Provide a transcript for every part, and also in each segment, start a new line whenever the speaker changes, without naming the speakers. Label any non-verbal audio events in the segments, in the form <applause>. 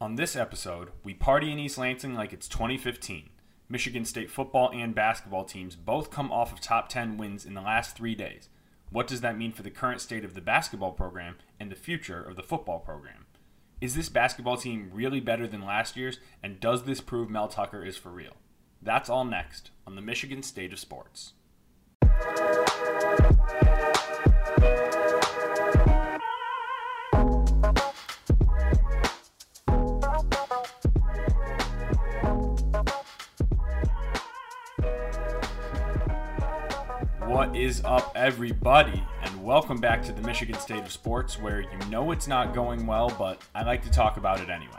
On this episode, we party in East Lansing like it's 2015. Michigan State football and basketball teams both come off of top 10 wins in the last three days. What does that mean for the current state of the basketball program and the future of the football program? Is this basketball team really better than last year's, and does this prove Mel Tucker is for real? That's all next on the Michigan State of Sports. What is up, everybody, and welcome back to the Michigan State of Sports, where you know it's not going well, but I like to talk about it anyway.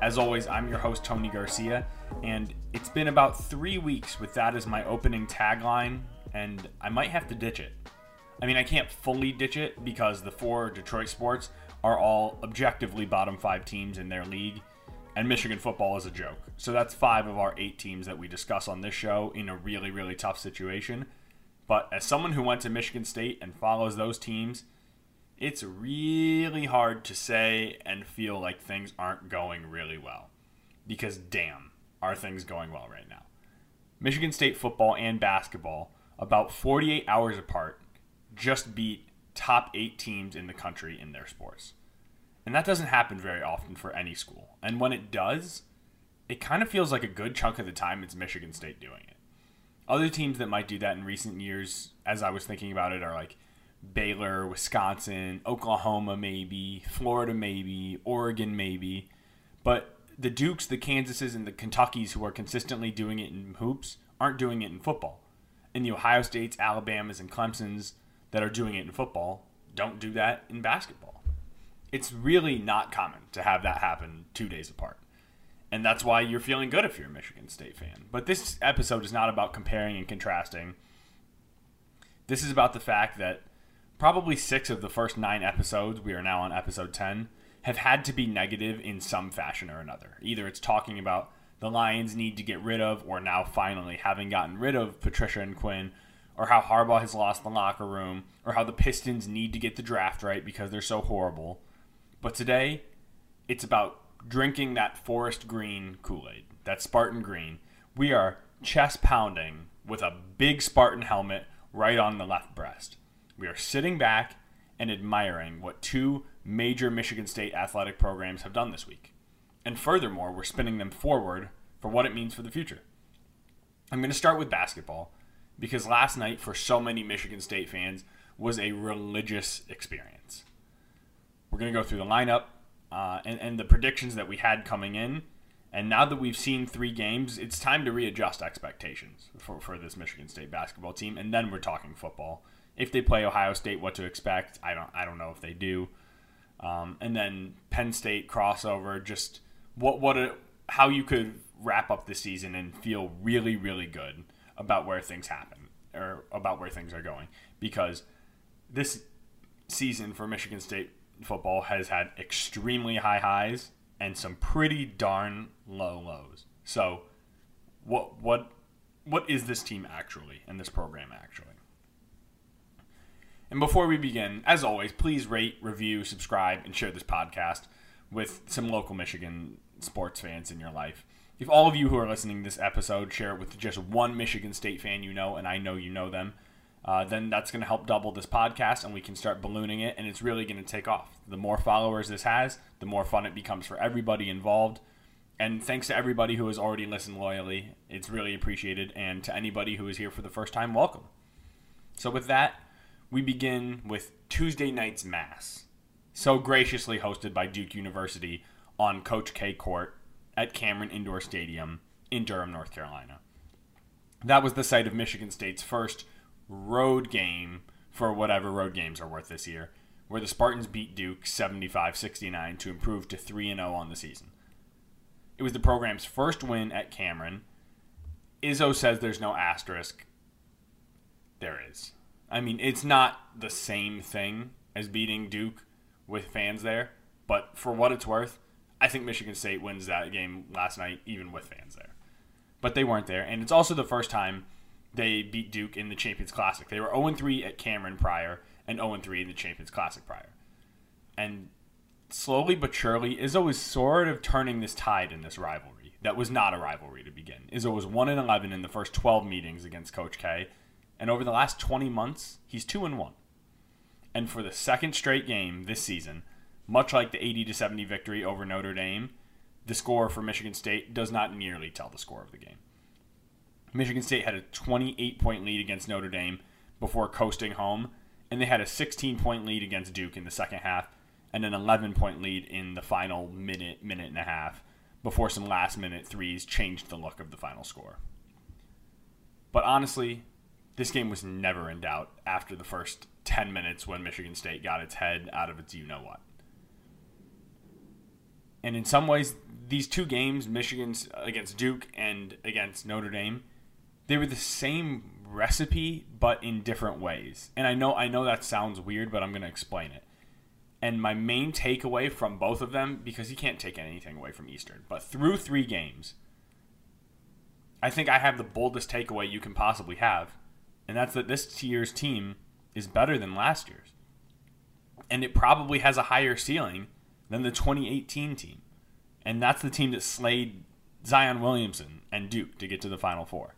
As always, I'm your host, Tony Garcia, and it's been about three weeks with that as my opening tagline, and I might have to ditch it. I mean, I can't fully ditch it because the four Detroit sports are all objectively bottom five teams in their league, and Michigan football is a joke. So that's five of our eight teams that we discuss on this show in a really, really tough situation. But as someone who went to Michigan State and follows those teams, it's really hard to say and feel like things aren't going really well. Because damn, are things going well right now. Michigan State football and basketball, about 48 hours apart, just beat top eight teams in the country in their sports. And that doesn't happen very often for any school. And when it does, it kind of feels like a good chunk of the time it's Michigan State doing it. Other teams that might do that in recent years, as I was thinking about it, are like Baylor, Wisconsin, Oklahoma, maybe, Florida, maybe, Oregon, maybe. But the Dukes, the Kansases, and the Kentuckys who are consistently doing it in hoops aren't doing it in football. And the Ohio States, Alabamas, and Clemsons that are doing it in football don't do that in basketball. It's really not common to have that happen two days apart. And that's why you're feeling good if you're a Michigan State fan. But this episode is not about comparing and contrasting. This is about the fact that probably six of the first nine episodes, we are now on episode 10, have had to be negative in some fashion or another. Either it's talking about the Lions need to get rid of, or now finally having gotten rid of Patricia and Quinn, or how Harbaugh has lost the locker room, or how the Pistons need to get the draft right because they're so horrible. But today, it's about drinking that forest green Kool Aid, that Spartan green. We are chest pounding with a big Spartan helmet right on the left breast. We are sitting back and admiring what two major Michigan State athletic programs have done this week. And furthermore, we're spinning them forward for what it means for the future. I'm going to start with basketball because last night, for so many Michigan State fans, was a religious experience. We're going to go through the lineup uh, and, and the predictions that we had coming in. And now that we've seen three games, it's time to readjust expectations for, for this Michigan State basketball team. And then we're talking football. If they play Ohio State, what to expect? I don't I don't know if they do. Um, and then Penn State crossover, just what what a, how you could wrap up the season and feel really really good about where things happen or about where things are going because this season for Michigan State football has had extremely high highs and some pretty darn low lows. So, what what what is this team actually and this program actually? And before we begin, as always, please rate, review, subscribe, and share this podcast with some local Michigan sports fans in your life. If all of you who are listening to this episode share it with just one Michigan State fan you know, and I know you know them, uh, then that's going to help double this podcast and we can start ballooning it and it's really going to take off. The more followers this has, the more fun it becomes for everybody involved. And thanks to everybody who has already listened loyally. It's really appreciated. And to anybody who is here for the first time, welcome. So, with that, we begin with Tuesday night's Mass, so graciously hosted by Duke University on Coach K Court at Cameron Indoor Stadium in Durham, North Carolina. That was the site of Michigan State's first road game for whatever road games are worth this year, where the Spartans beat Duke 75 69 to improve to 3 0 on the season. It was the program's first win at Cameron. Izzo says there's no asterisk. There is. I mean, it's not the same thing as beating Duke with fans there, but for what it's worth, I think Michigan State wins that game last night, even with fans there. But they weren't there, and it's also the first time they beat Duke in the Champions Classic. They were 0 3 at Cameron prior and 0 3 in the Champions Classic prior. And slowly but surely, Izzo is sort of turning this tide in this rivalry that was not a rivalry to begin. Izzo was 1 and 11 in the first 12 meetings against Coach K, and over the last 20 months, he's 2 and 1. And for the second straight game this season, much like the 80 to 70 victory over Notre Dame, the score for Michigan State does not nearly tell the score of the game. Michigan State had a 28 point lead against Notre Dame before coasting home, and they had a 16 point lead against Duke in the second half and an 11 point lead in the final minute, minute and a half before some last minute threes changed the look of the final score. But honestly, this game was never in doubt after the first 10 minutes when Michigan State got its head out of its you know what. And in some ways, these two games, Michigan's against Duke and against Notre Dame, they were the same recipe but in different ways. And I know I know that sounds weird, but I'm going to explain it. And my main takeaway from both of them, because you can't take anything away from Eastern, but through three games, I think I have the boldest takeaway you can possibly have, and that's that this year's team is better than last year's. And it probably has a higher ceiling than the 2018 team. And that's the team that slayed Zion Williamson and Duke to get to the Final Four.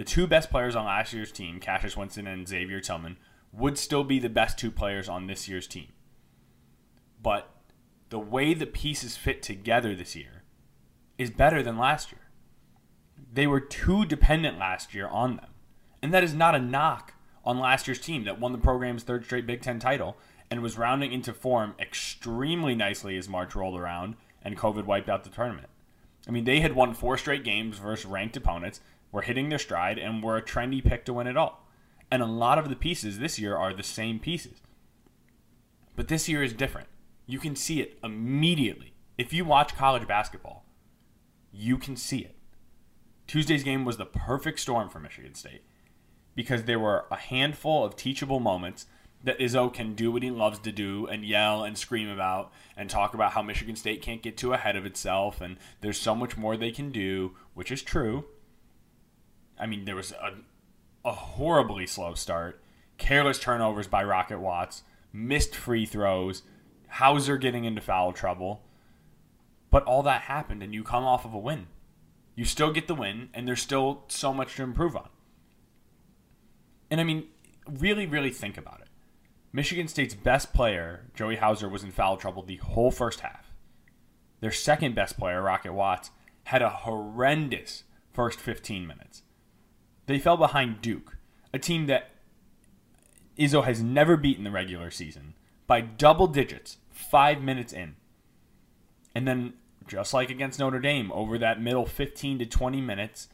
The two best players on last year's team, Cassius Winston and Xavier Tillman, would still be the best two players on this year's team. But the way the pieces fit together this year is better than last year. They were too dependent last year on them. And that is not a knock on last year's team that won the program's third straight Big Ten title and was rounding into form extremely nicely as March rolled around and COVID wiped out the tournament. I mean, they had won four straight games versus ranked opponents, were hitting their stride, and were a trendy pick to win it all. And a lot of the pieces this year are the same pieces. But this year is different. You can see it immediately. If you watch college basketball, you can see it. Tuesday's game was the perfect storm for Michigan State because there were a handful of teachable moments that Izzo can do what he loves to do and yell and scream about and talk about how Michigan State can't get too ahead of itself and there's so much more they can do, which is true. I mean, there was a, a horribly slow start, careless turnovers by Rocket Watts, missed free throws, Hauser getting into foul trouble. But all that happened and you come off of a win. You still get the win and there's still so much to improve on. And I mean, really, really think about it. Michigan State's best player, Joey Hauser, was in foul trouble the whole first half. Their second best player, Rocket Watts, had a horrendous first 15 minutes. They fell behind Duke, a team that Izzo has never beaten the regular season, by double digits five minutes in. And then, just like against Notre Dame, over that middle 15 to 20 minutes,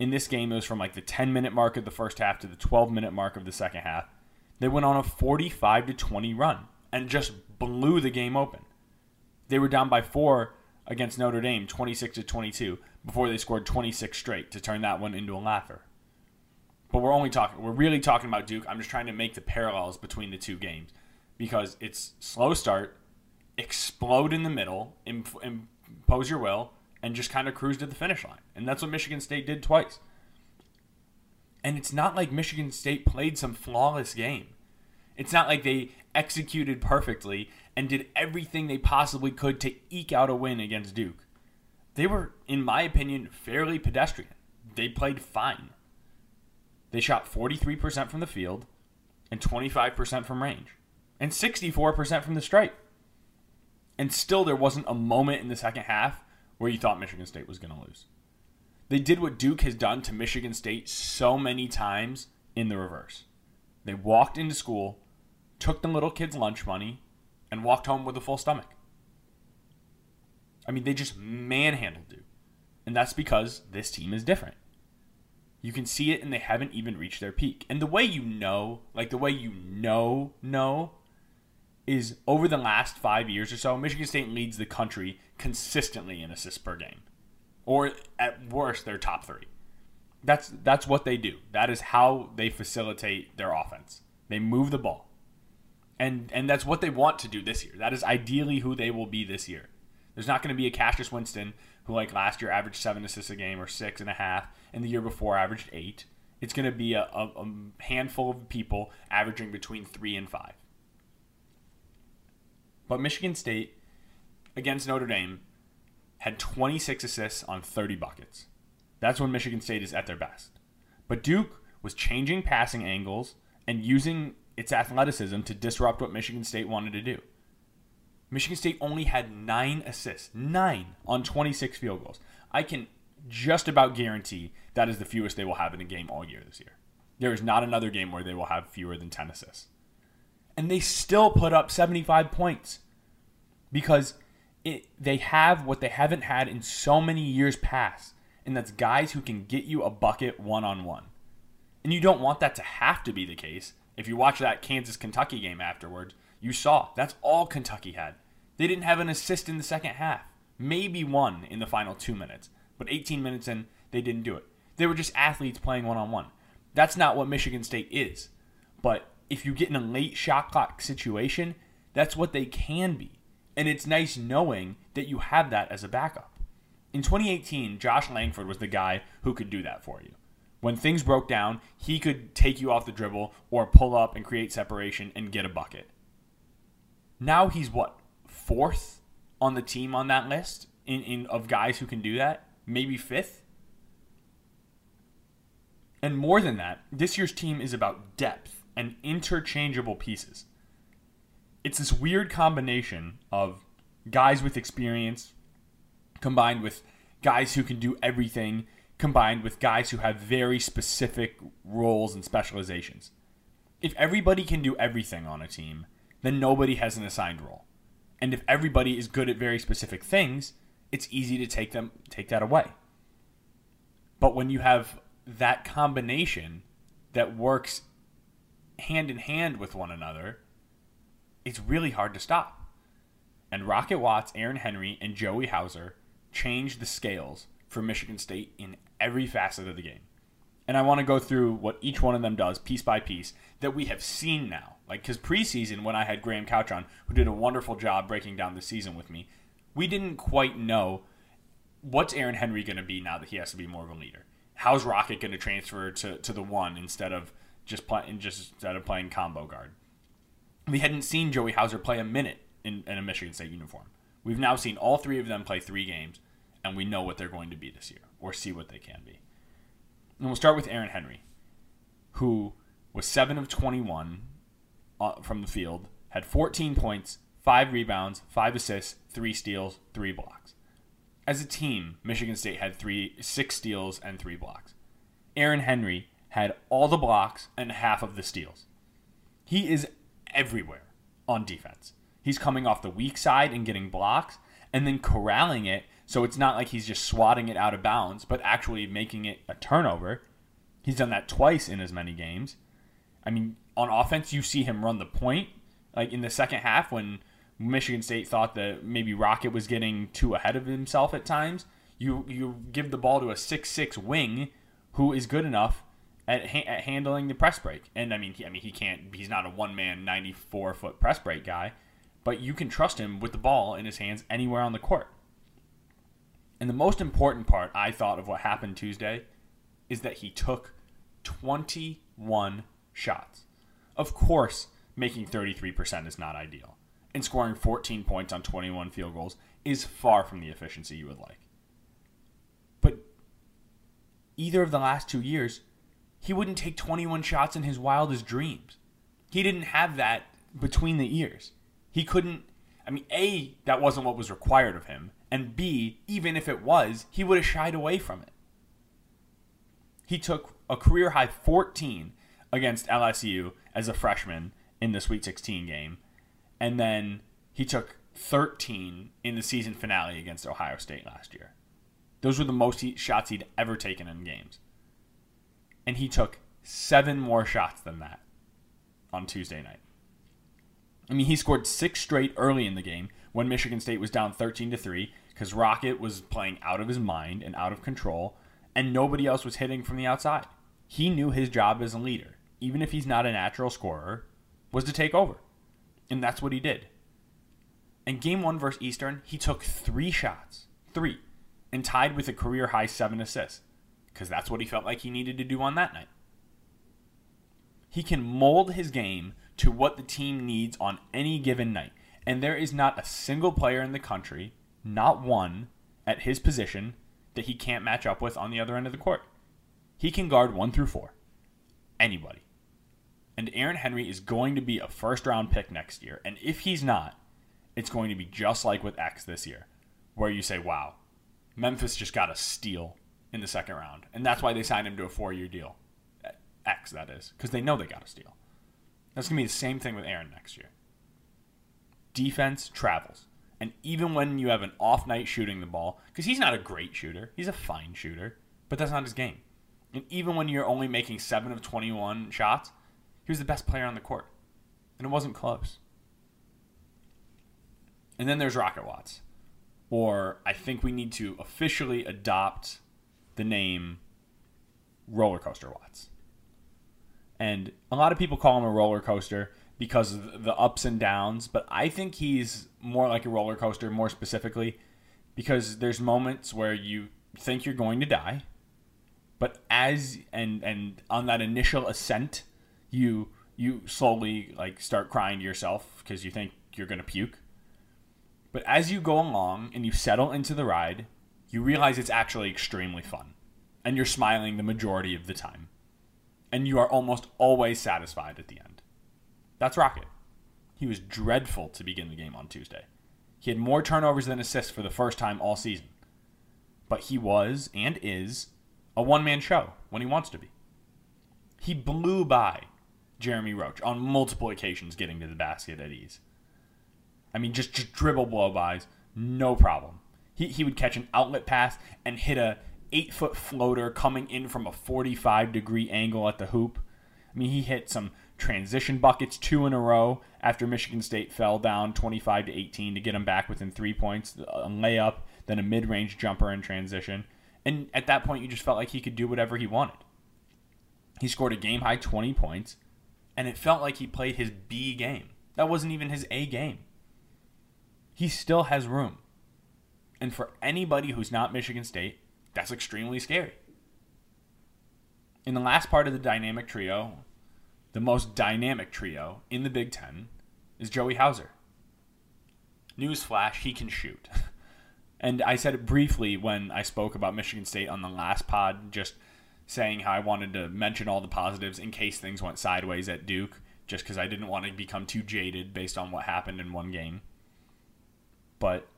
in this game, it was from like the 10 minute mark of the first half to the 12 minute mark of the second half. They went on a 45 to 20 run and just blew the game open. They were down by four against Notre Dame, 26 to 22, before they scored 26 straight to turn that one into a laugher. But we're only talking, we're really talking about Duke. I'm just trying to make the parallels between the two games because it's slow start, explode in the middle, impose your will, and just kind of cruise to the finish line. And that's what Michigan State did twice. And it's not like Michigan State played some flawless game. It's not like they executed perfectly and did everything they possibly could to eke out a win against Duke. They were, in my opinion, fairly pedestrian. They played fine. They shot 43% from the field and 25% from range and 64% from the stripe. And still, there wasn't a moment in the second half where you thought Michigan State was going to lose. They did what Duke has done to Michigan State so many times in the reverse. They walked into school, took the little kids' lunch money, and walked home with a full stomach. I mean, they just manhandled Duke. And that's because this team is different. You can see it, and they haven't even reached their peak. And the way you know, like the way you know, know, is over the last five years or so, Michigan State leads the country consistently in assists per game, or at worst, they're top three. That's that's what they do. That is how they facilitate their offense. They move the ball, and and that's what they want to do this year. That is ideally who they will be this year. There's not going to be a Cassius Winston who, like last year, averaged seven assists a game or six and a half, and the year before averaged eight. It's going to be a, a, a handful of people averaging between three and five. But Michigan State against Notre Dame had 26 assists on 30 buckets. That's when Michigan State is at their best. But Duke was changing passing angles and using its athleticism to disrupt what Michigan State wanted to do. Michigan State only had nine assists, nine on 26 field goals. I can just about guarantee that is the fewest they will have in a game all year this year. There is not another game where they will have fewer than 10 assists. And they still put up 75 points because it, they have what they haven't had in so many years past, and that's guys who can get you a bucket one on one. And you don't want that to have to be the case. If you watch that Kansas Kentucky game afterwards, you saw that's all Kentucky had. They didn't have an assist in the second half, maybe one in the final two minutes, but 18 minutes in, they didn't do it. They were just athletes playing one on one. That's not what Michigan State is. But if you get in a late shot clock situation, that's what they can be. And it's nice knowing that you have that as a backup. In 2018, Josh Langford was the guy who could do that for you. When things broke down, he could take you off the dribble or pull up and create separation and get a bucket. Now he's what? Fourth on the team on that list in, in of guys who can do that? Maybe fifth? And more than that, this year's team is about depth and interchangeable pieces. It's this weird combination of guys with experience combined with guys who can do everything combined with guys who have very specific roles and specializations. If everybody can do everything on a team, then nobody has an assigned role. And if everybody is good at very specific things, it's easy to take them take that away. But when you have that combination that works hand in hand with one another, it's really hard to stop. And Rocket Watts, Aaron Henry, and Joey Hauser changed the scales for Michigan State in every facet of the game. And I want to go through what each one of them does piece by piece that we have seen now. Like, because preseason, when I had Graham Couch on, who did a wonderful job breaking down the season with me, we didn't quite know what's Aaron Henry going to be now that he has to be more of a leader how's Rocket going to transfer to, to the one instead of just playing just instead of playing combo guard? We hadn't seen Joey Hauser play a minute in, in a Michigan State uniform. We've now seen all three of them play three games, and we know what they're going to be this year, or see what they can be. And we'll start with Aaron Henry, who was 7 of 21 uh, Uh, from the field, had 14 points, 5 rebounds, 5 assists, 3 steals, 3 blocks. As a team, Michigan State had three, six steals and three blocks. Aaron Henry had all the blocks and half of the steals. He is everywhere on defense. He's coming off the weak side and getting blocks and then corralling it so it's not like he's just swatting it out of bounds, but actually making it a turnover. He's done that twice in as many games. I mean, on offense, you see him run the point, like in the second half when Michigan State thought that maybe Rocket was getting too ahead of himself at times. You you give the ball to a six six wing who is good enough at, ha- at handling the press break. And I mean, he, I mean, he can't. He's not a one man ninety four foot press break guy, but you can trust him with the ball in his hands anywhere on the court. And the most important part I thought of what happened Tuesday is that he took twenty one shots. Of course, making thirty three percent is not ideal and scoring 14 points on 21 field goals is far from the efficiency you would like. But either of the last two years, he wouldn't take 21 shots in his wildest dreams. He didn't have that between the ears. He couldn't. I mean, A, that wasn't what was required of him. And B, even if it was, he would have shied away from it. He took a career high 14 against LSU as a freshman in the Sweet 16 game and then he took 13 in the season finale against Ohio State last year. Those were the most shots he'd ever taken in games. And he took seven more shots than that on Tuesday night. I mean, he scored six straight early in the game when Michigan State was down 13 to 3 because Rocket was playing out of his mind and out of control, and nobody else was hitting from the outside. He knew his job as a leader, even if he's not a natural scorer, was to take over. And that's what he did. In game one versus Eastern, he took three shots, three, and tied with a career high seven assists, because that's what he felt like he needed to do on that night. He can mold his game to what the team needs on any given night. And there is not a single player in the country, not one, at his position that he can't match up with on the other end of the court. He can guard one through four. Anybody. And Aaron Henry is going to be a first round pick next year. And if he's not, it's going to be just like with X this year, where you say, wow, Memphis just got a steal in the second round. And that's why they signed him to a four year deal. X, that is, because they know they got a steal. That's going to be the same thing with Aaron next year. Defense travels. And even when you have an off night shooting the ball, because he's not a great shooter, he's a fine shooter, but that's not his game. And even when you're only making 7 of 21 shots, he was the best player on the court. And it wasn't close. And then there's Rocket Watts. Or I think we need to officially adopt the name Roller Coaster Watts. And a lot of people call him a roller coaster because of the ups and downs, but I think he's more like a roller coaster, more specifically, because there's moments where you think you're going to die, but as and and on that initial ascent, you you slowly like start crying to yourself because you think you're going to puke. But as you go along and you settle into the ride, you realize it's actually extremely fun. And you're smiling the majority of the time. And you are almost always satisfied at the end. That's Rocket. He was dreadful to begin the game on Tuesday. He had more turnovers than assists for the first time all season. But he was and is a one man show when he wants to be. He blew by Jeremy Roach on multiple occasions getting to the basket at ease. I mean, just, just dribble blow bys, no problem. He, he would catch an outlet pass and hit a eight foot floater coming in from a 45 degree angle at the hoop. I mean, he hit some transition buckets two in a row after Michigan State fell down 25 to 18 to get them back within three points, a layup, then a mid range jumper in transition. And at that point, you just felt like he could do whatever he wanted. He scored a game high 20 points, and it felt like he played his B game. That wasn't even his A game. He still has room. And for anybody who's not Michigan State, that's extremely scary. In the last part of the dynamic trio, the most dynamic trio in the Big Ten is Joey Hauser. Newsflash, he can shoot. <laughs> and I said it briefly when I spoke about Michigan State on the last pod, just saying how I wanted to mention all the positives in case things went sideways at Duke, just because I didn't want to become too jaded based on what happened in one game. But,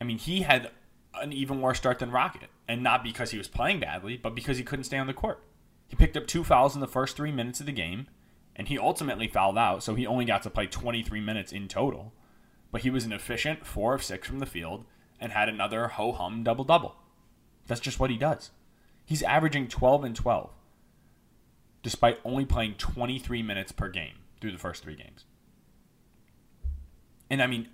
I mean, he had an even worse start than Rocket. And not because he was playing badly, but because he couldn't stay on the court. He picked up two fouls in the first three minutes of the game, and he ultimately fouled out, so he only got to play 23 minutes in total. But he was an efficient four of six from the field and had another ho hum double double. That's just what he does. He's averaging 12 and 12, despite only playing 23 minutes per game through the first three games. And I mean,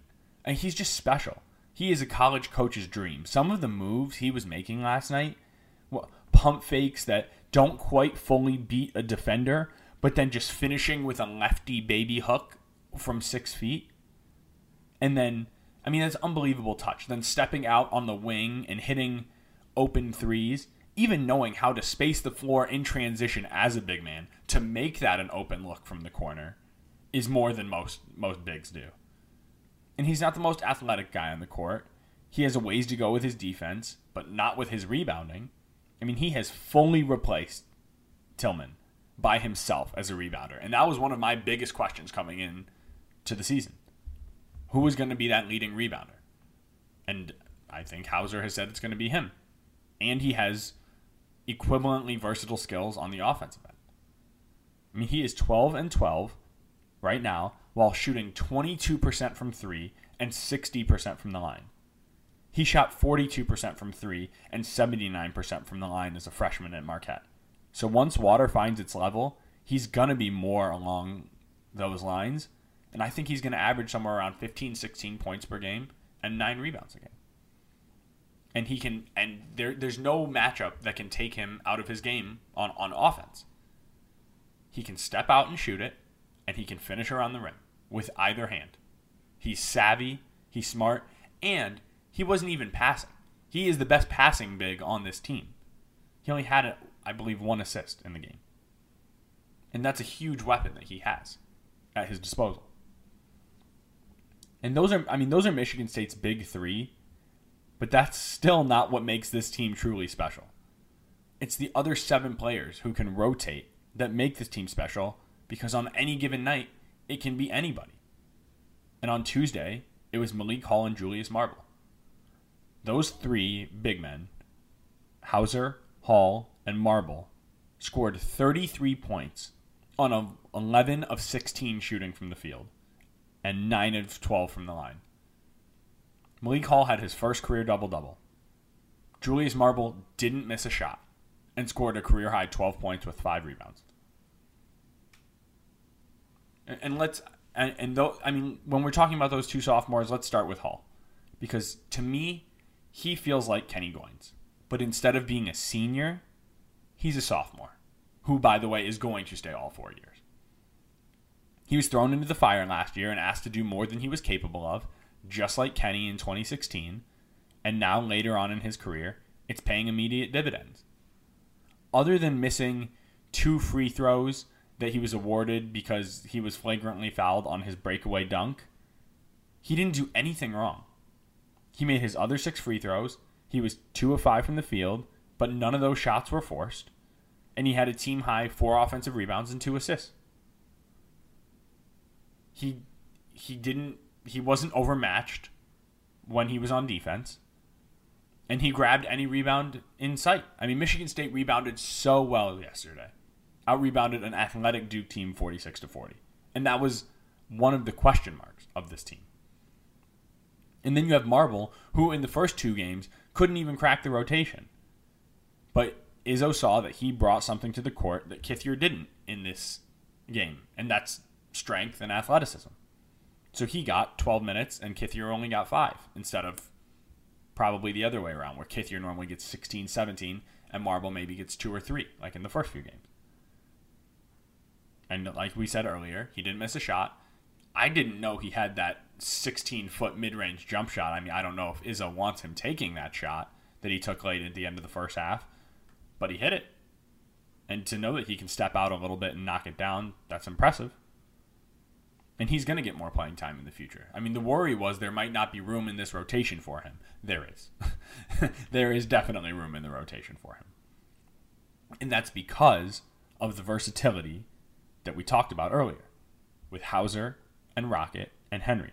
he's just special. He is a college coach's dream. Some of the moves he was making last night, well, pump fakes that don't quite fully beat a defender, but then just finishing with a lefty baby hook from six feet. And then, I mean, that's unbelievable touch. Then stepping out on the wing and hitting open threes, even knowing how to space the floor in transition as a big man to make that an open look from the corner is more than most most bigs do. And he's not the most athletic guy on the court. He has a ways to go with his defense, but not with his rebounding. I mean, he has fully replaced Tillman by himself as a rebounder. And that was one of my biggest questions coming in to the season. Who was going to be that leading rebounder? And I think Hauser has said it's going to be him. And he has equivalently versatile skills on the offensive end. I mean, he is 12 and 12 right now while shooting 22% from 3 and 60% from the line. He shot 42% from three and 79% from the line as a freshman at Marquette. So once water finds its level, he's going to be more along those lines. And I think he's going to average somewhere around 15, 16 points per game and nine rebounds a game. And he can, and there, there's no matchup that can take him out of his game on, on offense. He can step out and shoot it, and he can finish around the rim with either hand. He's savvy, he's smart, and he wasn't even passing. He is the best passing big on this team. He only had, I believe, one assist in the game. And that's a huge weapon that he has at his disposal. And those are, I mean, those are Michigan State's big three, but that's still not what makes this team truly special. It's the other seven players who can rotate that make this team special because on any given night, it can be anybody. And on Tuesday, it was Malik Hall and Julius Marble. Those three big men, Hauser, Hall, and Marble, scored 33 points on a 11 of 16 shooting from the field and 9 of 12 from the line. Malik Hall had his first career double double. Julius Marble didn't miss a shot and scored a career high 12 points with 5 rebounds. And, let's and, and though I mean when we're talking about those two sophomores, let's start with Hall because to me he feels like Kenny Goins, but instead of being a senior, he's a sophomore, who by the way is going to stay all 4 years. He was thrown into the fire last year and asked to do more than he was capable of, just like Kenny in 2016, and now later on in his career, it's paying immediate dividends. Other than missing two free throws that he was awarded because he was flagrantly fouled on his breakaway dunk, he didn't do anything wrong. He made his other six free throws. He was two of five from the field, but none of those shots were forced. And he had a team high four offensive rebounds and two assists. He he didn't he wasn't overmatched when he was on defense. And he grabbed any rebound in sight. I mean, Michigan State rebounded so well yesterday out rebounded an athletic Duke team 46 to 40. And that was one of the question marks of this team. And then you have Marble, who in the first two games couldn't even crack the rotation. But Izzo saw that he brought something to the court that Kithier didn't in this game, and that's strength and athleticism. So he got 12 minutes, and Kithier only got five instead of probably the other way around, where Kithier normally gets 16, 17, and Marble maybe gets two or three, like in the first few games. And like we said earlier, he didn't miss a shot. I didn't know he had that 16 foot mid range jump shot. I mean, I don't know if Izzo wants him taking that shot that he took late at the end of the first half, but he hit it. And to know that he can step out a little bit and knock it down, that's impressive. And he's going to get more playing time in the future. I mean, the worry was there might not be room in this rotation for him. There is. <laughs> there is definitely room in the rotation for him. And that's because of the versatility that we talked about earlier with Hauser and Rocket and Henry.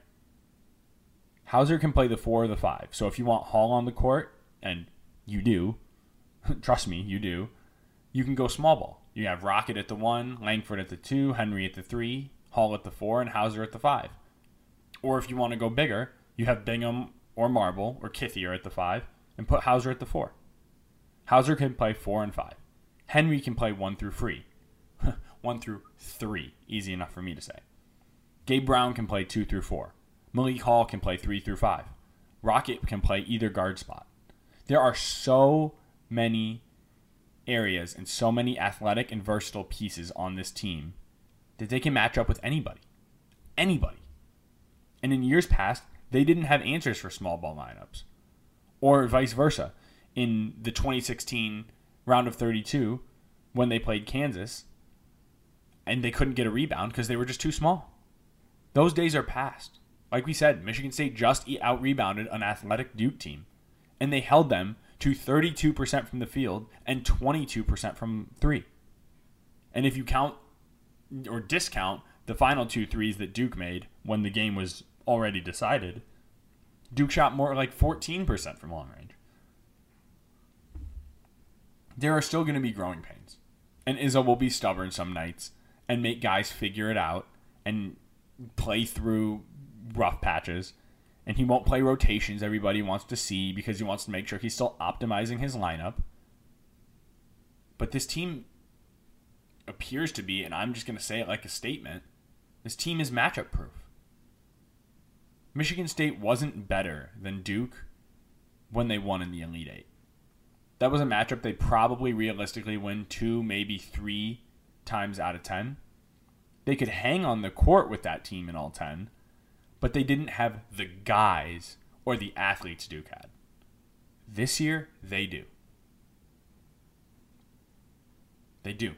Hauser can play the four or the five. So if you want Hall on the court, and you do, <laughs> trust me, you do, you can go small ball. You have Rocket at the one, Langford at the two, Henry at the three, Hall at the four, and Hauser at the five. Or if you want to go bigger, you have Bingham or Marble or Kithier at the five, and put Hauser at the four. Hauser can play four and five. Henry can play one through three. <laughs> 1 through 3. Easy enough for me to say. Gabe Brown can play 2 through 4. Malik Hall can play 3 through 5. Rocket can play either guard spot. There are so many areas and so many athletic and versatile pieces on this team that they can match up with anybody. Anybody. And in years past, they didn't have answers for small ball lineups. Or vice versa. In the 2016 round of 32, when they played Kansas, and they couldn't get a rebound because they were just too small. Those days are past. Like we said, Michigan State just out rebounded an athletic Duke team, and they held them to 32% from the field and 22% from three. And if you count or discount the final two threes that Duke made when the game was already decided, Duke shot more like 14% from long range. There are still going to be growing pains. And Izzo will be stubborn some nights and make guys figure it out and play through rough patches. And he won't play rotations everybody wants to see because he wants to make sure he's still optimizing his lineup. But this team appears to be, and I'm just going to say it like a statement this team is matchup proof. Michigan State wasn't better than Duke when they won in the Elite Eight. That was a matchup they probably realistically win two, maybe three times out of 10. They could hang on the court with that team in all 10, but they didn't have the guys or the athletes Duke had. This year, they do. They do.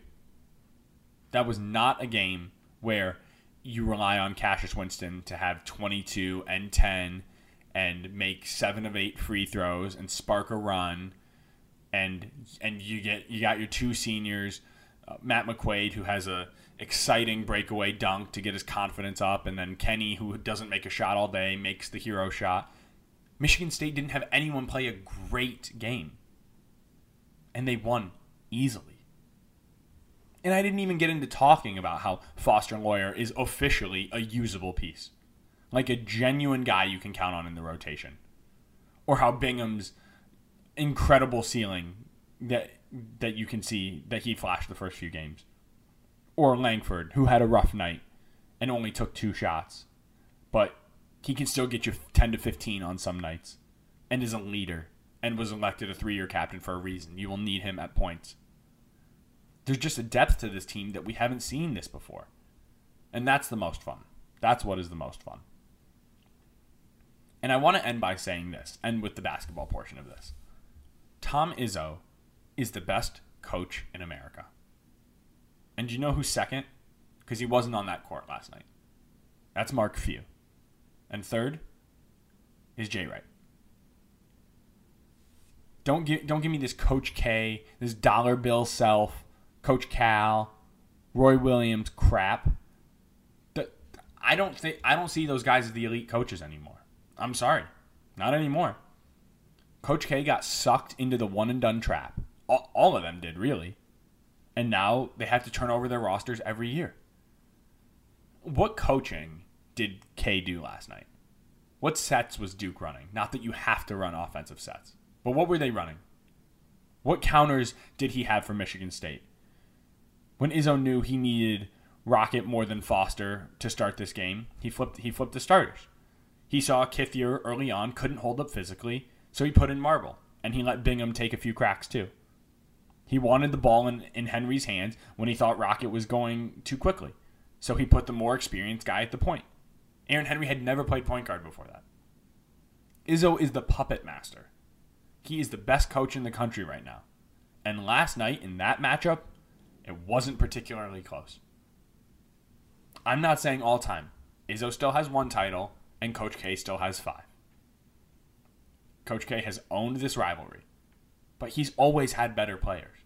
That was not a game where you rely on Cassius Winston to have 22 and 10 and make 7 of 8 free throws and spark a run and and you get you got your two seniors uh, Matt McQuaid who has a exciting breakaway dunk to get his confidence up and then Kenny who doesn't make a shot all day makes the hero shot. Michigan State didn't have anyone play a great game. And they won easily. And I didn't even get into talking about how Foster Loyer is officially a usable piece. Like a genuine guy you can count on in the rotation. Or how Bingham's incredible ceiling that that you can see that he flashed the first few games. Or Langford, who had a rough night and only took two shots. But he can still get you 10 to 15 on some nights and is a leader and was elected a three year captain for a reason. You will need him at points there's just a depth to this team that we haven't seen this before. And that's the most fun. That's what is the most fun. And I want to end by saying this, and with the basketball portion of this. Tom Izzo is the best coach in America. And you know who's second? Because he wasn't on that court last night. That's Mark Few. And third is Jay Wright. Don't give, don't give me this Coach K, this dollar bill self Coach Cal, Roy Williams crap. I don't think I don't see those guys as the elite coaches anymore. I'm sorry, not anymore. Coach K got sucked into the one and done trap. All, all of them did really, and now they have to turn over their rosters every year. What coaching did K do last night? What sets was Duke running? Not that you have to run offensive sets, but what were they running? What counters did he have for Michigan State? When Izzo knew he needed Rocket more than Foster to start this game, he flipped he flipped the starters. He saw Kithier early on couldn't hold up physically, so he put in Marble, and he let Bingham take a few cracks too. He wanted the ball in, in Henry's hands when he thought Rocket was going too quickly, so he put the more experienced guy at the point. Aaron Henry had never played point guard before that. Izzo is the puppet master. He is the best coach in the country right now. And last night in that matchup, it wasn't particularly close. I'm not saying all time. Izzo still has one title, and Coach K still has five. Coach K has owned this rivalry, but he's always had better players.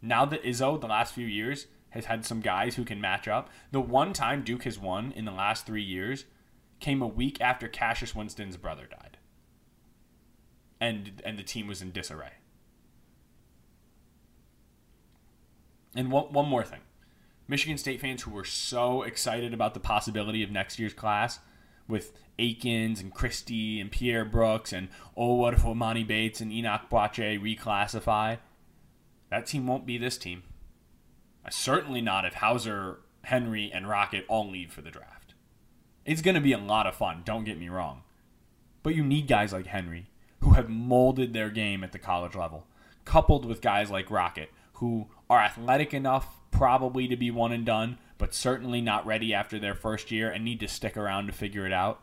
Now that Izzo, the last few years, has had some guys who can match up, the one time Duke has won in the last three years came a week after Cassius Winston's brother died. And, and the team was in disarray. And one, one more thing Michigan State fans who were so excited about the possibility of next year's class with Akins and Christie and Pierre Brooks and oh, what if Emoni Bates and Enoch Boakye reclassify? That team won't be this team. I certainly not if Hauser, Henry, and Rocket all leave for the draft. It's going to be a lot of fun, don't get me wrong. But you need guys like Henry who have molded their game at the college level, coupled with guys like Rocket who are athletic enough probably to be one and done, but certainly not ready after their first year and need to stick around to figure it out.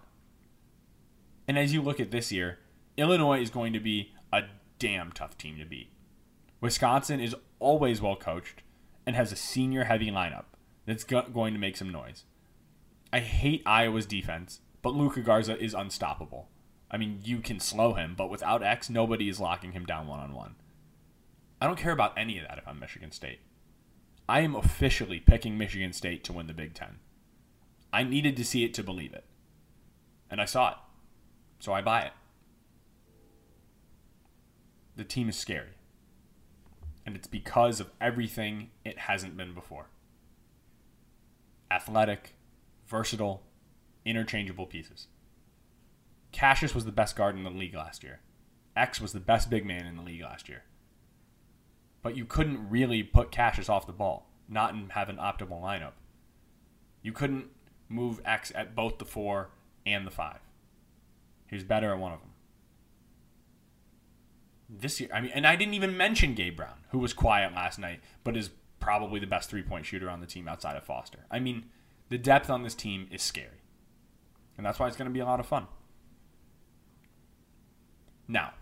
And as you look at this year, Illinois is going to be a damn tough team to beat. Wisconsin is always well coached and has a senior heavy lineup that's going to make some noise. I hate Iowa's defense, but Luka Garza is unstoppable. I mean, you can slow him, but without X, nobody is locking him down one on one. I don't care about any of that if I'm Michigan State. I am officially picking Michigan State to win the Big Ten. I needed to see it to believe it. And I saw it. So I buy it. The team is scary. And it's because of everything it hasn't been before athletic, versatile, interchangeable pieces. Cassius was the best guard in the league last year. X was the best big man in the league last year but you couldn't really put Cassius off the ball, not and have an optimal lineup. You couldn't move X at both the four and the five. He was better at one of them. This year, I mean, and I didn't even mention Gabe Brown, who was quiet last night, but is probably the best three point shooter on the team outside of Foster. I mean, the depth on this team is scary. And that's why it's going to be a lot of fun. Now,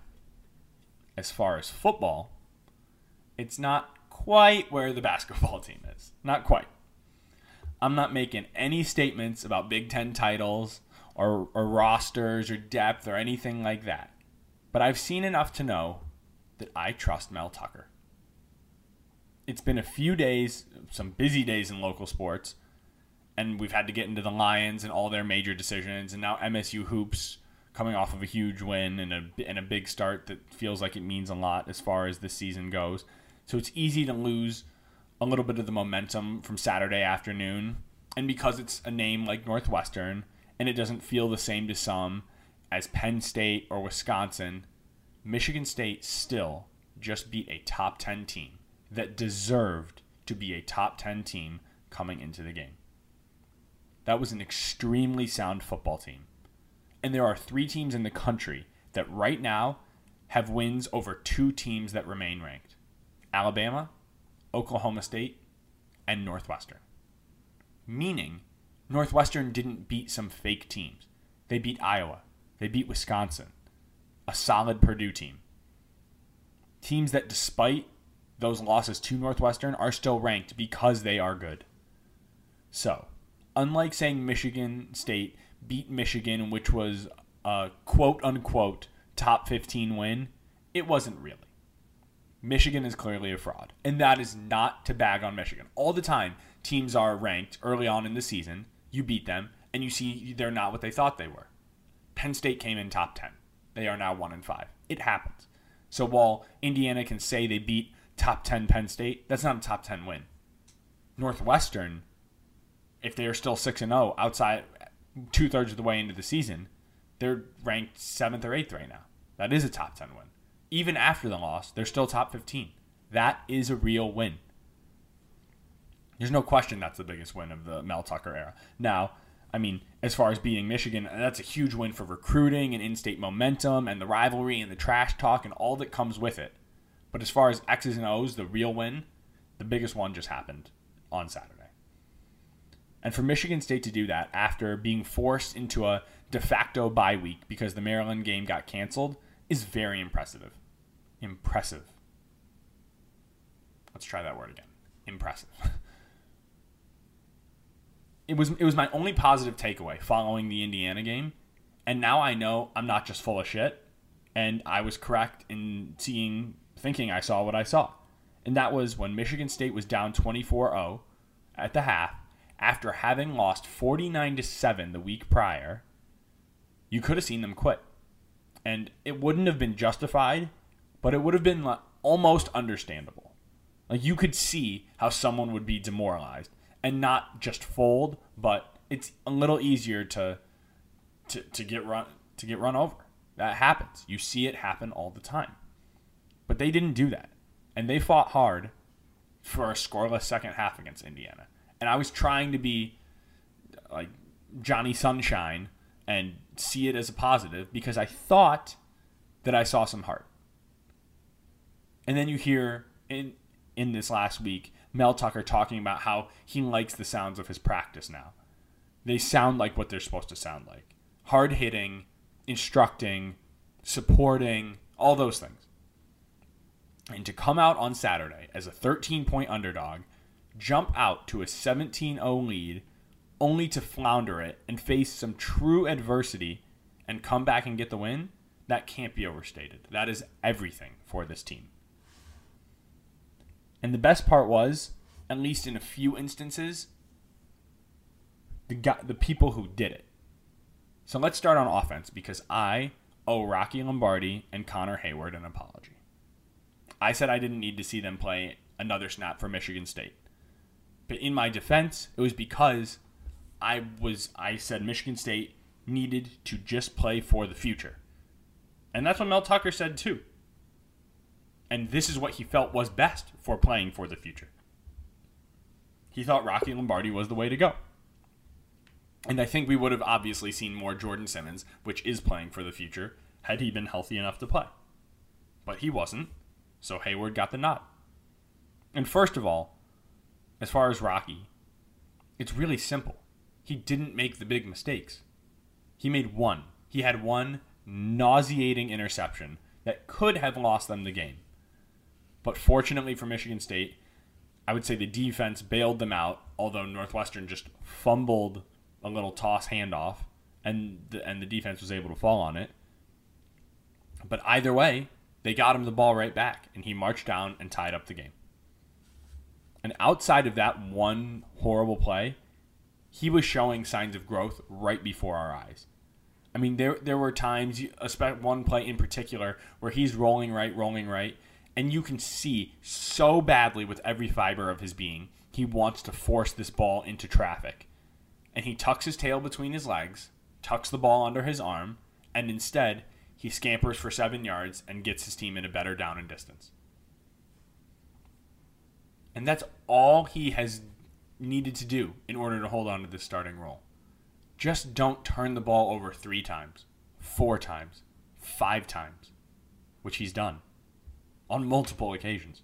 as far as football, it's not quite where the basketball <laughs> team is. Not quite. I'm not making any statements about Big Ten titles or, or rosters or depth or anything like that. But I've seen enough to know that I trust Mel Tucker. It's been a few days, some busy days in local sports, and we've had to get into the Lions and all their major decisions, and now MSU hoops coming off of a huge win and a and a big start that feels like it means a lot as far as this season goes. So it's easy to lose a little bit of the momentum from Saturday afternoon, and because it's a name like Northwestern and it doesn't feel the same to some as Penn State or Wisconsin, Michigan State still just beat a top 10 team that deserved to be a top 10 team coming into the game. That was an extremely sound football team. And there are three teams in the country that right now have wins over two teams that remain ranked Alabama, Oklahoma State, and Northwestern. Meaning, Northwestern didn't beat some fake teams. They beat Iowa. They beat Wisconsin, a solid Purdue team. Teams that, despite those losses to Northwestern, are still ranked because they are good. So, unlike saying Michigan State beat Michigan, which was a quote unquote top 15 win, it wasn't really. Michigan is clearly a fraud. And that is not to bag on Michigan. All the time, teams are ranked early on in the season. You beat them, and you see they're not what they thought they were. Penn State came in top 10. They are now 1 and 5. It happens. So while Indiana can say they beat top 10 Penn State, that's not a top 10 win. Northwestern if they are still six and zero oh outside two thirds of the way into the season, they're ranked seventh or eighth right now. That is a top ten win. Even after the loss, they're still top fifteen. That is a real win. There's no question that's the biggest win of the Mel Tucker era. Now, I mean, as far as beating Michigan, that's a huge win for recruiting and in-state momentum and the rivalry and the trash talk and all that comes with it. But as far as X's and O's, the real win, the biggest one just happened on Saturday. And for Michigan State to do that after being forced into a de facto bye week because the Maryland game got canceled is very impressive. Impressive. Let's try that word again. Impressive. <laughs> it was it was my only positive takeaway following the Indiana game, and now I know I'm not just full of shit, and I was correct in seeing thinking I saw what I saw. And that was when Michigan State was down 24-0 at the half after having lost 49 to 7 the week prior, you could have seen them quit. And it wouldn't have been justified, but it would have been almost understandable. Like you could see how someone would be demoralized and not just fold, but it's a little easier to to, to get run to get run over. That happens. You see it happen all the time. But they didn't do that. And they fought hard for a scoreless second half against Indiana and I was trying to be like Johnny Sunshine and see it as a positive because I thought that I saw some heart. And then you hear in in this last week Mel Tucker talking about how he likes the sounds of his practice now. They sound like what they're supposed to sound like. Hard hitting, instructing, supporting, all those things. And to come out on Saturday as a 13 point underdog jump out to a 17 0 lead only to flounder it and face some true adversity and come back and get the win, that can't be overstated. That is everything for this team. And the best part was, at least in a few instances, the guy, the people who did it. So let's start on offense because I owe Rocky Lombardi and Connor Heyward an apology. I said I didn't need to see them play another snap for Michigan State. But in my defense, it was because I was I said Michigan State needed to just play for the future. And that's what Mel Tucker said too. And this is what he felt was best for playing for the future. He thought Rocky Lombardi was the way to go. And I think we would have obviously seen more Jordon Simmons, which is playing for the future, had he been healthy enough to play. But he wasn't, so Heyward got the nod. And first of all, as far as Rocky, it's really simple. He didn't make the big mistakes. He made one. He had one nauseating interception that could have lost them the game. But fortunately for Michigan State, I would say the defense bailed them out, although Northwestern just fumbled a little toss handoff, and the, and the defense was able to fall on it. But either way, they got him the ball right back, and he marched down and tied up the game. And outside of that one horrible play, he was showing signs of growth right before our eyes. I mean, there there were times, one play in particular, where he's rolling right, rolling right, and you can see so badly with every fiber of his being, he wants to force this ball into traffic. And he tucks his tail between his legs, tucks the ball under his arm, and instead he scampers for seven yards and gets his team in a better down and distance. And that's all he has needed to do in order to hold on to this starting role. Just don't turn the ball over three times, four times, five times, which he's done on multiple occasions.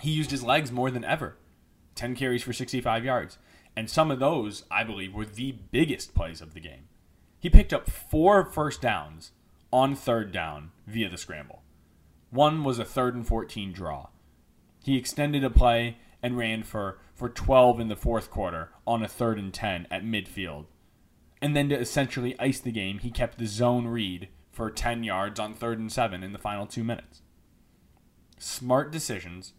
He used his legs more than ever 10 carries for 65 yards. And some of those, I believe, were the biggest plays of the game. He picked up four first downs on third down via the scramble. One was a third and 14 draw. He extended a play and ran for, for 12 in the fourth quarter on a third and 10 at midfield. And then to essentially ice the game, he kept the zone read for 10 yards on third and 7 in the final two minutes. Smart decisions,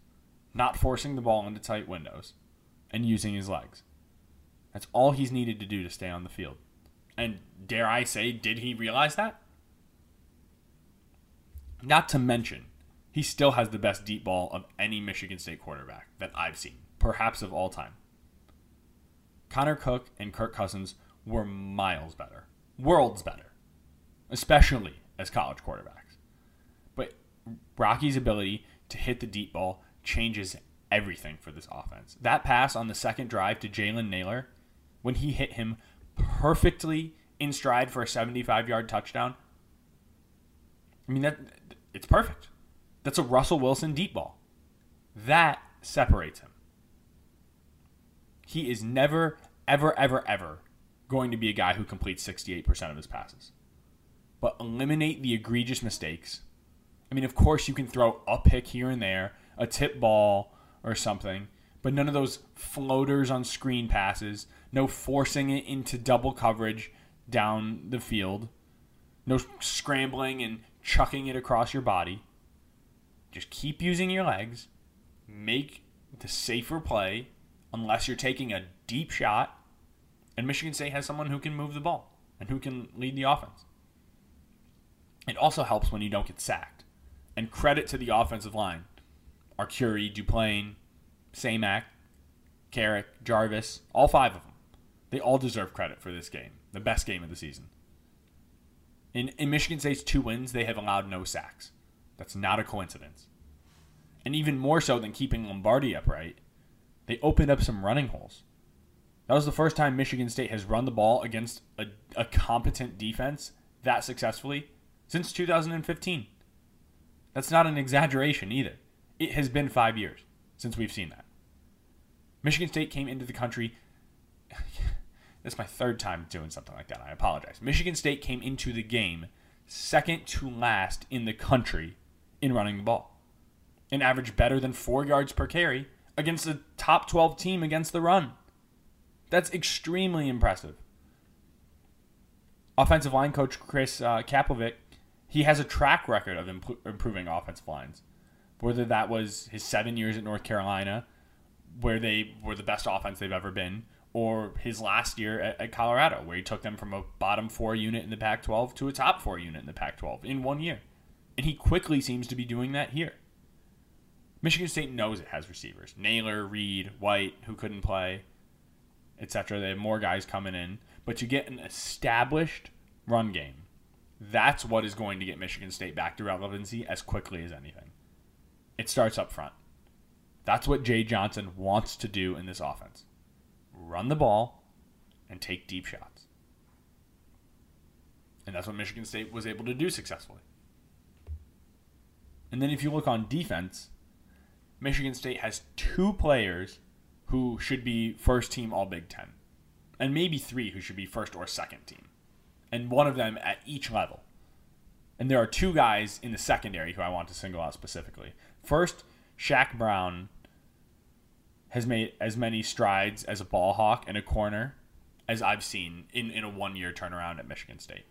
not forcing the ball into tight windows, and using his legs. That's all he's needed to do to stay on the field. And dare I say, did he realize that? Not to mention, he still has the best deep ball of any Michigan State quarterback that I've seen, perhaps of all time. Connor Cook and Kirk Cousins were miles better, worlds better, especially as college quarterbacks. But Rocky's ability to hit the deep ball changes everything for this offense. That pass on the second drive to Jalen Nailor, when he hit him perfectly in stride for a 75 yard touchdown. I mean that it's perfect. That's a Russell Wilson deep ball. That separates him. He is never, ever, ever, ever going to be a guy who completes 68% of his passes. But eliminate the egregious mistakes. I mean, of course, you can throw a pick here and there, a tip ball or something, but none of those floaters on screen passes, no forcing it into double coverage down the field, no scrambling and chucking it across your body. Just keep using your legs, make the safer play unless you're taking a deep shot. And Michigan State has someone who can move the ball and who can lead the offense. It also helps when you don't get sacked. And credit to the offensive line. Arcuri, Duplain, Samac, Carrick, Jarvis, all five of them. They all deserve credit for this game, the best game of the season. In, in Michigan State's two wins, they have allowed no sacks. That's not a coincidence. And even more so than keeping Lombardi upright, they opened up some running holes. That was the first time Michigan State has run the ball against a, a competent defense that successfully since 2015. That's not an exaggeration either. It has been five years since we've seen that. Michigan State came into the country. <laughs> That's my third time doing something like that. I apologize. Michigan State came into the game second to last in the country in running the ball. An average better than four yards per carry against a top 12 team against the run. That's extremely impressive. Offensive line coach Chris uh, Kapilovic, he has a track record of imp- improving offensive lines. Whether that was his seven years at North Carolina, where they were the best offense they've ever been, or his last year at, at Colorado, where he took them from a bottom four unit in the Pac 12 to a top four unit in the Pac 12 in one year. And he quickly seems to be doing that here. Michigan State knows it has receivers. Nailor, Reed, White, who couldn't play, etc. They have more guys coming in. But you get an established run game. That's what is going to get Michigan State back to relevancy as quickly as anything. It starts up front. That's what Jay Johnson wants to do in this offense run the ball and take deep shots. And that's what Michigan State was able to do successfully. And then if you look on defense, Michigan State has two players who should be first team All Big Ten, and maybe three who should be first or second team, and one of them at each level. And there are two guys in the secondary who I want to single out specifically. First, Shaq Brown, has made as many strides as a ball hawk in a corner as I've seen in, in a one year turnaround at Michigan State.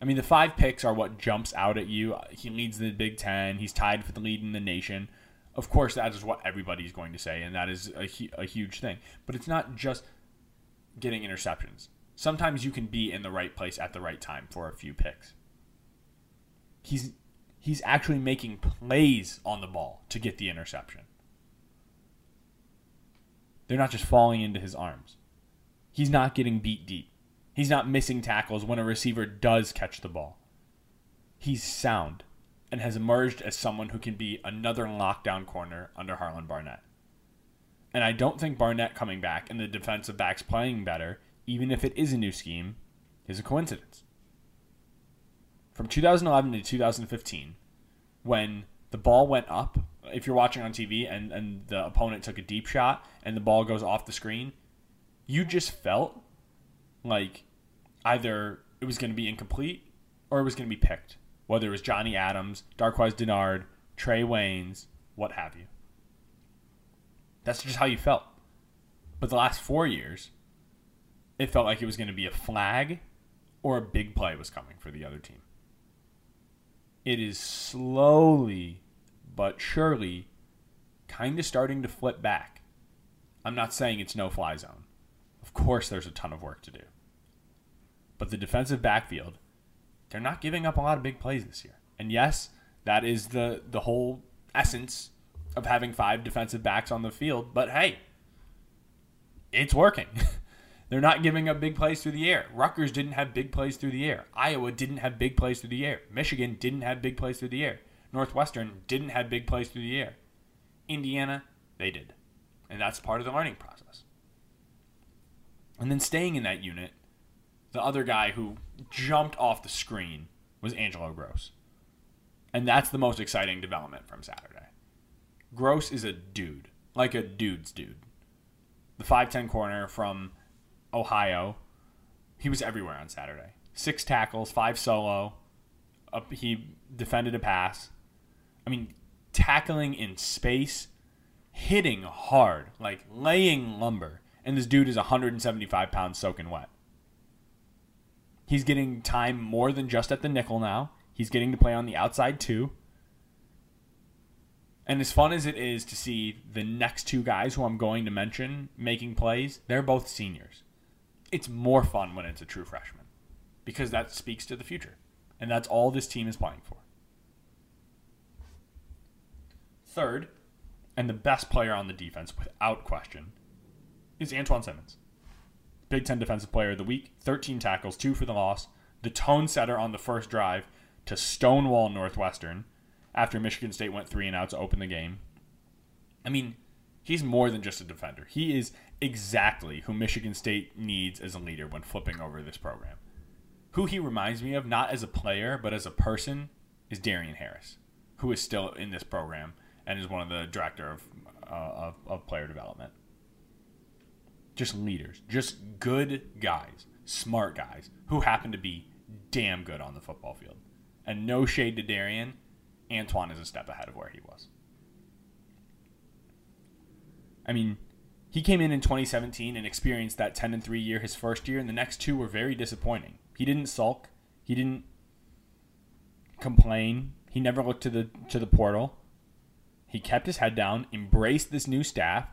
I mean, the five picks are what jumps out at you. He leads the Big Ten. He's tied for the lead in the nation. Of course, that is what everybody's going to say, and that is a, a huge thing. But it's not just getting interceptions. Sometimes you can be in the right place at the right time for a few picks. He's he's actually making plays on the ball to get the interception. They're not just falling into his arms. He's not getting beat deep. He's not missing tackles when a receiver does catch the ball. He's sound and has emerged as someone who can be another lockdown corner under Harlon Barnett. And I don't think Barnett coming back and the defensive backs playing better, even if it is a new scheme, is a coincidence. From 2011 to 2015, when the ball went up, if you're watching on TV and, and the opponent took a deep shot and the ball goes off the screen, you just felt like either it was going to be incomplete or it was going to be picked, whether it was Johnny Adams, Darqueze Dennard, Trae Waynes, what have you. That's just how you felt. But the last four years, it felt like it was going to be a flag or a big play was coming for the other team. It is slowly but surely kind of starting to flip back. I'm not saying it's no fly zone. Of course, there's a ton of work to do. But the defensive backfield, they're not giving up a lot of big plays this year. And yes, that is the, the whole essence of having five defensive backs on the field. But hey, it's working. <laughs> They're not giving up big plays through the air. Rutgers didn't have big plays through the air. Iowa didn't have big plays through the air. Michigan didn't have big plays through the air. Northwestern didn't have big plays through the air. Indiana, they did. And that's part of the learning process. And then staying in that unit, the other guy who jumped off the screen was Angelo Grose. And that's the most exciting development from Saturday. Grose is a dude, like a dude's dude. The 5'10 corner from Ohio, he was everywhere on Saturday. Six tackles, five solo. Up, he defended a pass. I mean, tackling in space, hitting hard, like laying lumber. And this dude is 175 pounds soaking wet. He's getting time more than just at the nickel now. He's getting to play on the outside too. And as fun as it is to see the next two guys who I'm going to mention making plays, they're both seniors. It's more fun when it's a true freshman because that speaks to the future. And that's all this team is playing for. Third, and the best player on the defense without question, is Antjuan Simmons. Big Ten Defensive Player of the Week, 13 tackles, two for the loss, the tone setter on the first drive to stonewall Northwestern after Michigan State went three and out to open the game. I mean, he's more than just a defender. He is exactly who Michigan State needs as a leader when flipping over this program. Who he reminds me of, not as a player, but as a person, is Darien Harris, who is still in this program and is one of the director of, uh, of, of player development. Just leaders, just good guys, smart guys who happen to be damn good on the football field. And no shade to Darien, Antjuan is a step ahead of where he was. I mean, he came in in 2017 and experienced that 10 and 3 year his first year, and the next two were very disappointing. He didn't sulk. He didn't complain. He never looked to the to the portal. He kept his head down, embraced this new staff,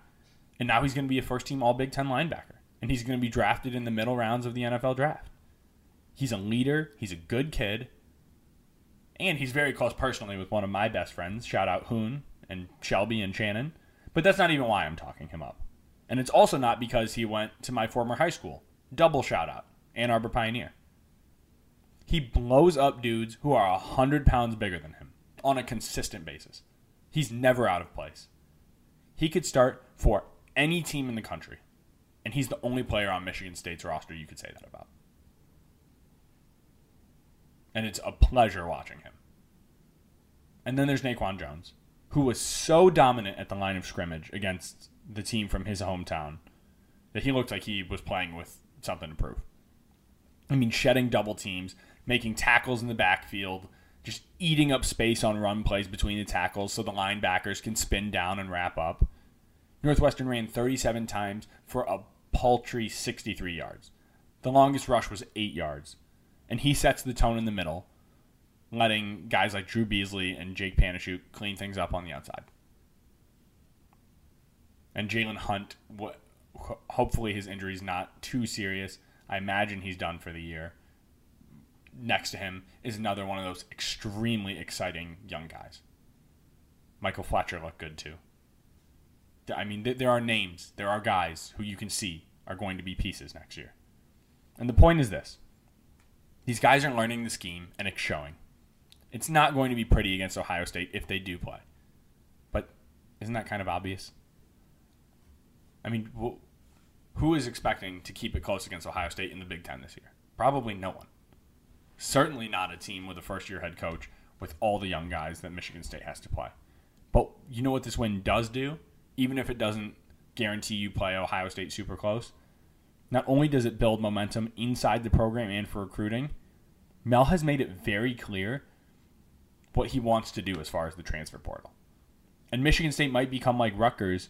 and now he's going to be a first team All Big Ten linebacker, and he's going to be drafted in the middle rounds of the NFL draft. He's a leader. He's a good kid. And he's very close personally with one of my best friends. Shout out Hoon and Shelby and Shannon. But that's not even why I'm talking him up. And it's also not because he went to my former high school. Double shout out Ann Arbor Pioneer. He blows up dudes who are 100 pounds bigger than him on a consistent basis. He's never out of place. He could start for any team in the country, and he's the only player on Michigan State's roster you could say that about and it's a pleasure watching him. And then there's Naquan Jones, who was so dominant at the line of scrimmage against the team from his hometown that he looked like he was playing with something to prove. I mean, shedding double teams, making tackles in the backfield, just eating up space on run plays between the tackles so the linebackers can spin down and wrap up. Northwestern ran 37 times for a paltry 63 yards. The longest rush was 8 yards. And he sets the tone in the middle, letting guys like Drew Beesley and Jake Panasiuk clean things up on the outside. And Jalen Hunt, hopefully his injury is not too serious. I imagine he's done for the year. Next to him is another one of those extremely exciting young guys. Michael Fletcher looked good too. I mean, there are names, there are guys who you can see are going to be pieces next year. And the point is this these guys aren't learning the scheme, and it's showing. It's not going to be pretty against Ohio State if they do play. But isn't that kind of obvious? I mean, who is expecting to keep it close against Ohio State in the Big Ten this year? Probably no one. Certainly not a team with a first year head coach with all the young guys that Michigan State has to play. But you know what this win does do? Even if it doesn't guarantee you play Ohio State super close, not only does it build momentum inside the program and for recruiting, Mel has made it very clear what he wants to do as far as the transfer portal. And Michigan State might become like Rutgers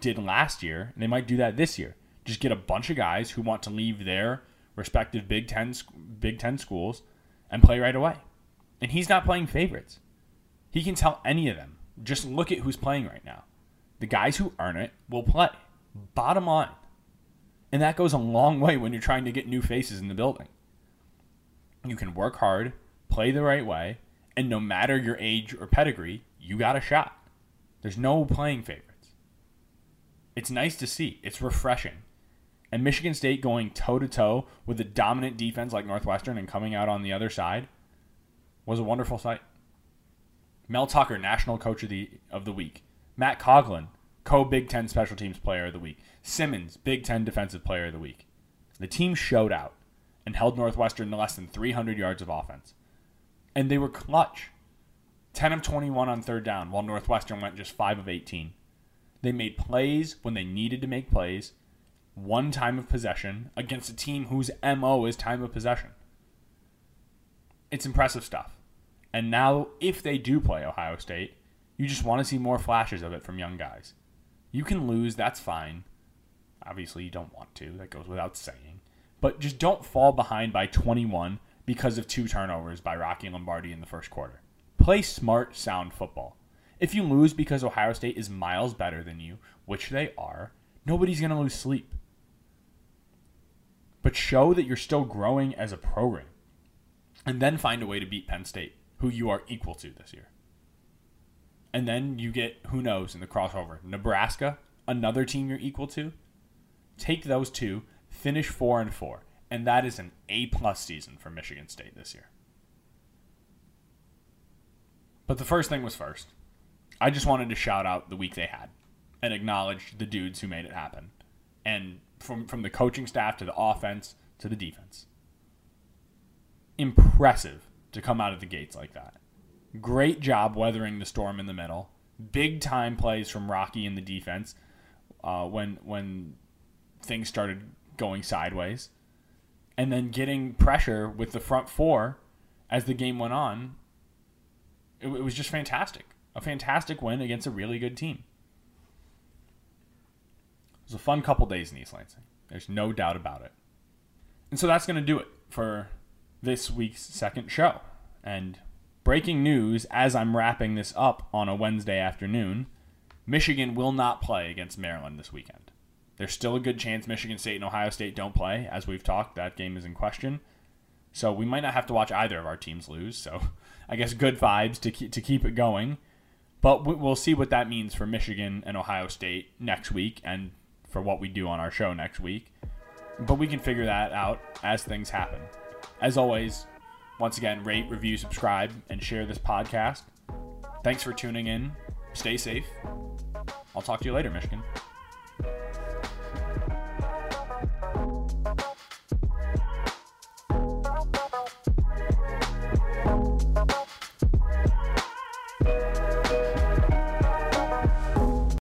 did last year, and they might do that this year. Just get a bunch of guys who want to leave their respective Big Ten Big Ten schools and play right away. And he's not playing favorites. He can tell any of them. Just look at who's playing right now. The guys who earn it will play. Bottom line. And that goes a long way when you're trying to get new faces in the building. You can work hard, play the right way, and no matter your age or pedigree, you got a shot. There's no playing favorites. It's nice to see. It's refreshing. And Michigan State going toe to toe with a dominant defense like Northwestern and coming out on the other side was a wonderful sight. Mel Tucker, National Coach of the of the Week. Matt Coghlin, co Big Ten Special Teams Player of the Week. Simmons, Big Ten Defensive Player of the Week. The team showed out and held Northwestern to less than 300 yards of offense. And they were clutch. 10 of 21 on third down, while Northwestern went just 5 of 18. They made plays when they needed to make plays, one time of possession against a team whose MO is time of possession. It's impressive stuff. And now, if they do play Ohio State, you just want to see more flashes of it from young guys. You can lose, that's fine. Obviously, you don't want to, that goes without saying. But just don't fall behind by 21 because of two turnovers by Rocky Lombardi in the first quarter. Play smart, sound football. If you lose because Ohio State is miles better than you, which they are, nobody's going to lose sleep. But show that you're still growing as a program. And then find a way to beat Penn State, who you are equal to this year. And then you get, who knows, in the crossover, Nebraska, another team you're equal to. Take those two, finish four and four, and that is an A plus season for Michigan State this year. But the first thing was first. I just wanted to shout out the week they had and acknowledge the dudes who made it happen. And from from the coaching staff to the offense to the defense. Impressive to come out of the gates like that. Great job weathering the storm in the middle. Big time plays from Rocky in the defense uh, when when things started going sideways, and then getting pressure with the front four as the game went on. It, it was just fantastic. A fantastic win against a really good team. It was a fun couple days in East Lansing. There's no doubt about it. And so that's going to do it for this week's second show. And breaking news as I'm wrapping this up on a Wednesday afternoon Michigan will not play against Maryland this weekend. There's still a good chance Michigan State and Ohio State don't play. As we've talked, that game is in question. So we might not have to watch either of our teams lose. So <laughs> I guess good vibes to keep, to keep it going. But we'll see what that means for Michigan and Ohio State next week and for what we do on our show next week. But we can figure that out as things happen. As always, once again, rate, review, subscribe, and share this podcast. Thanks for tuning in. Stay safe. I'll talk to you later, Michigan.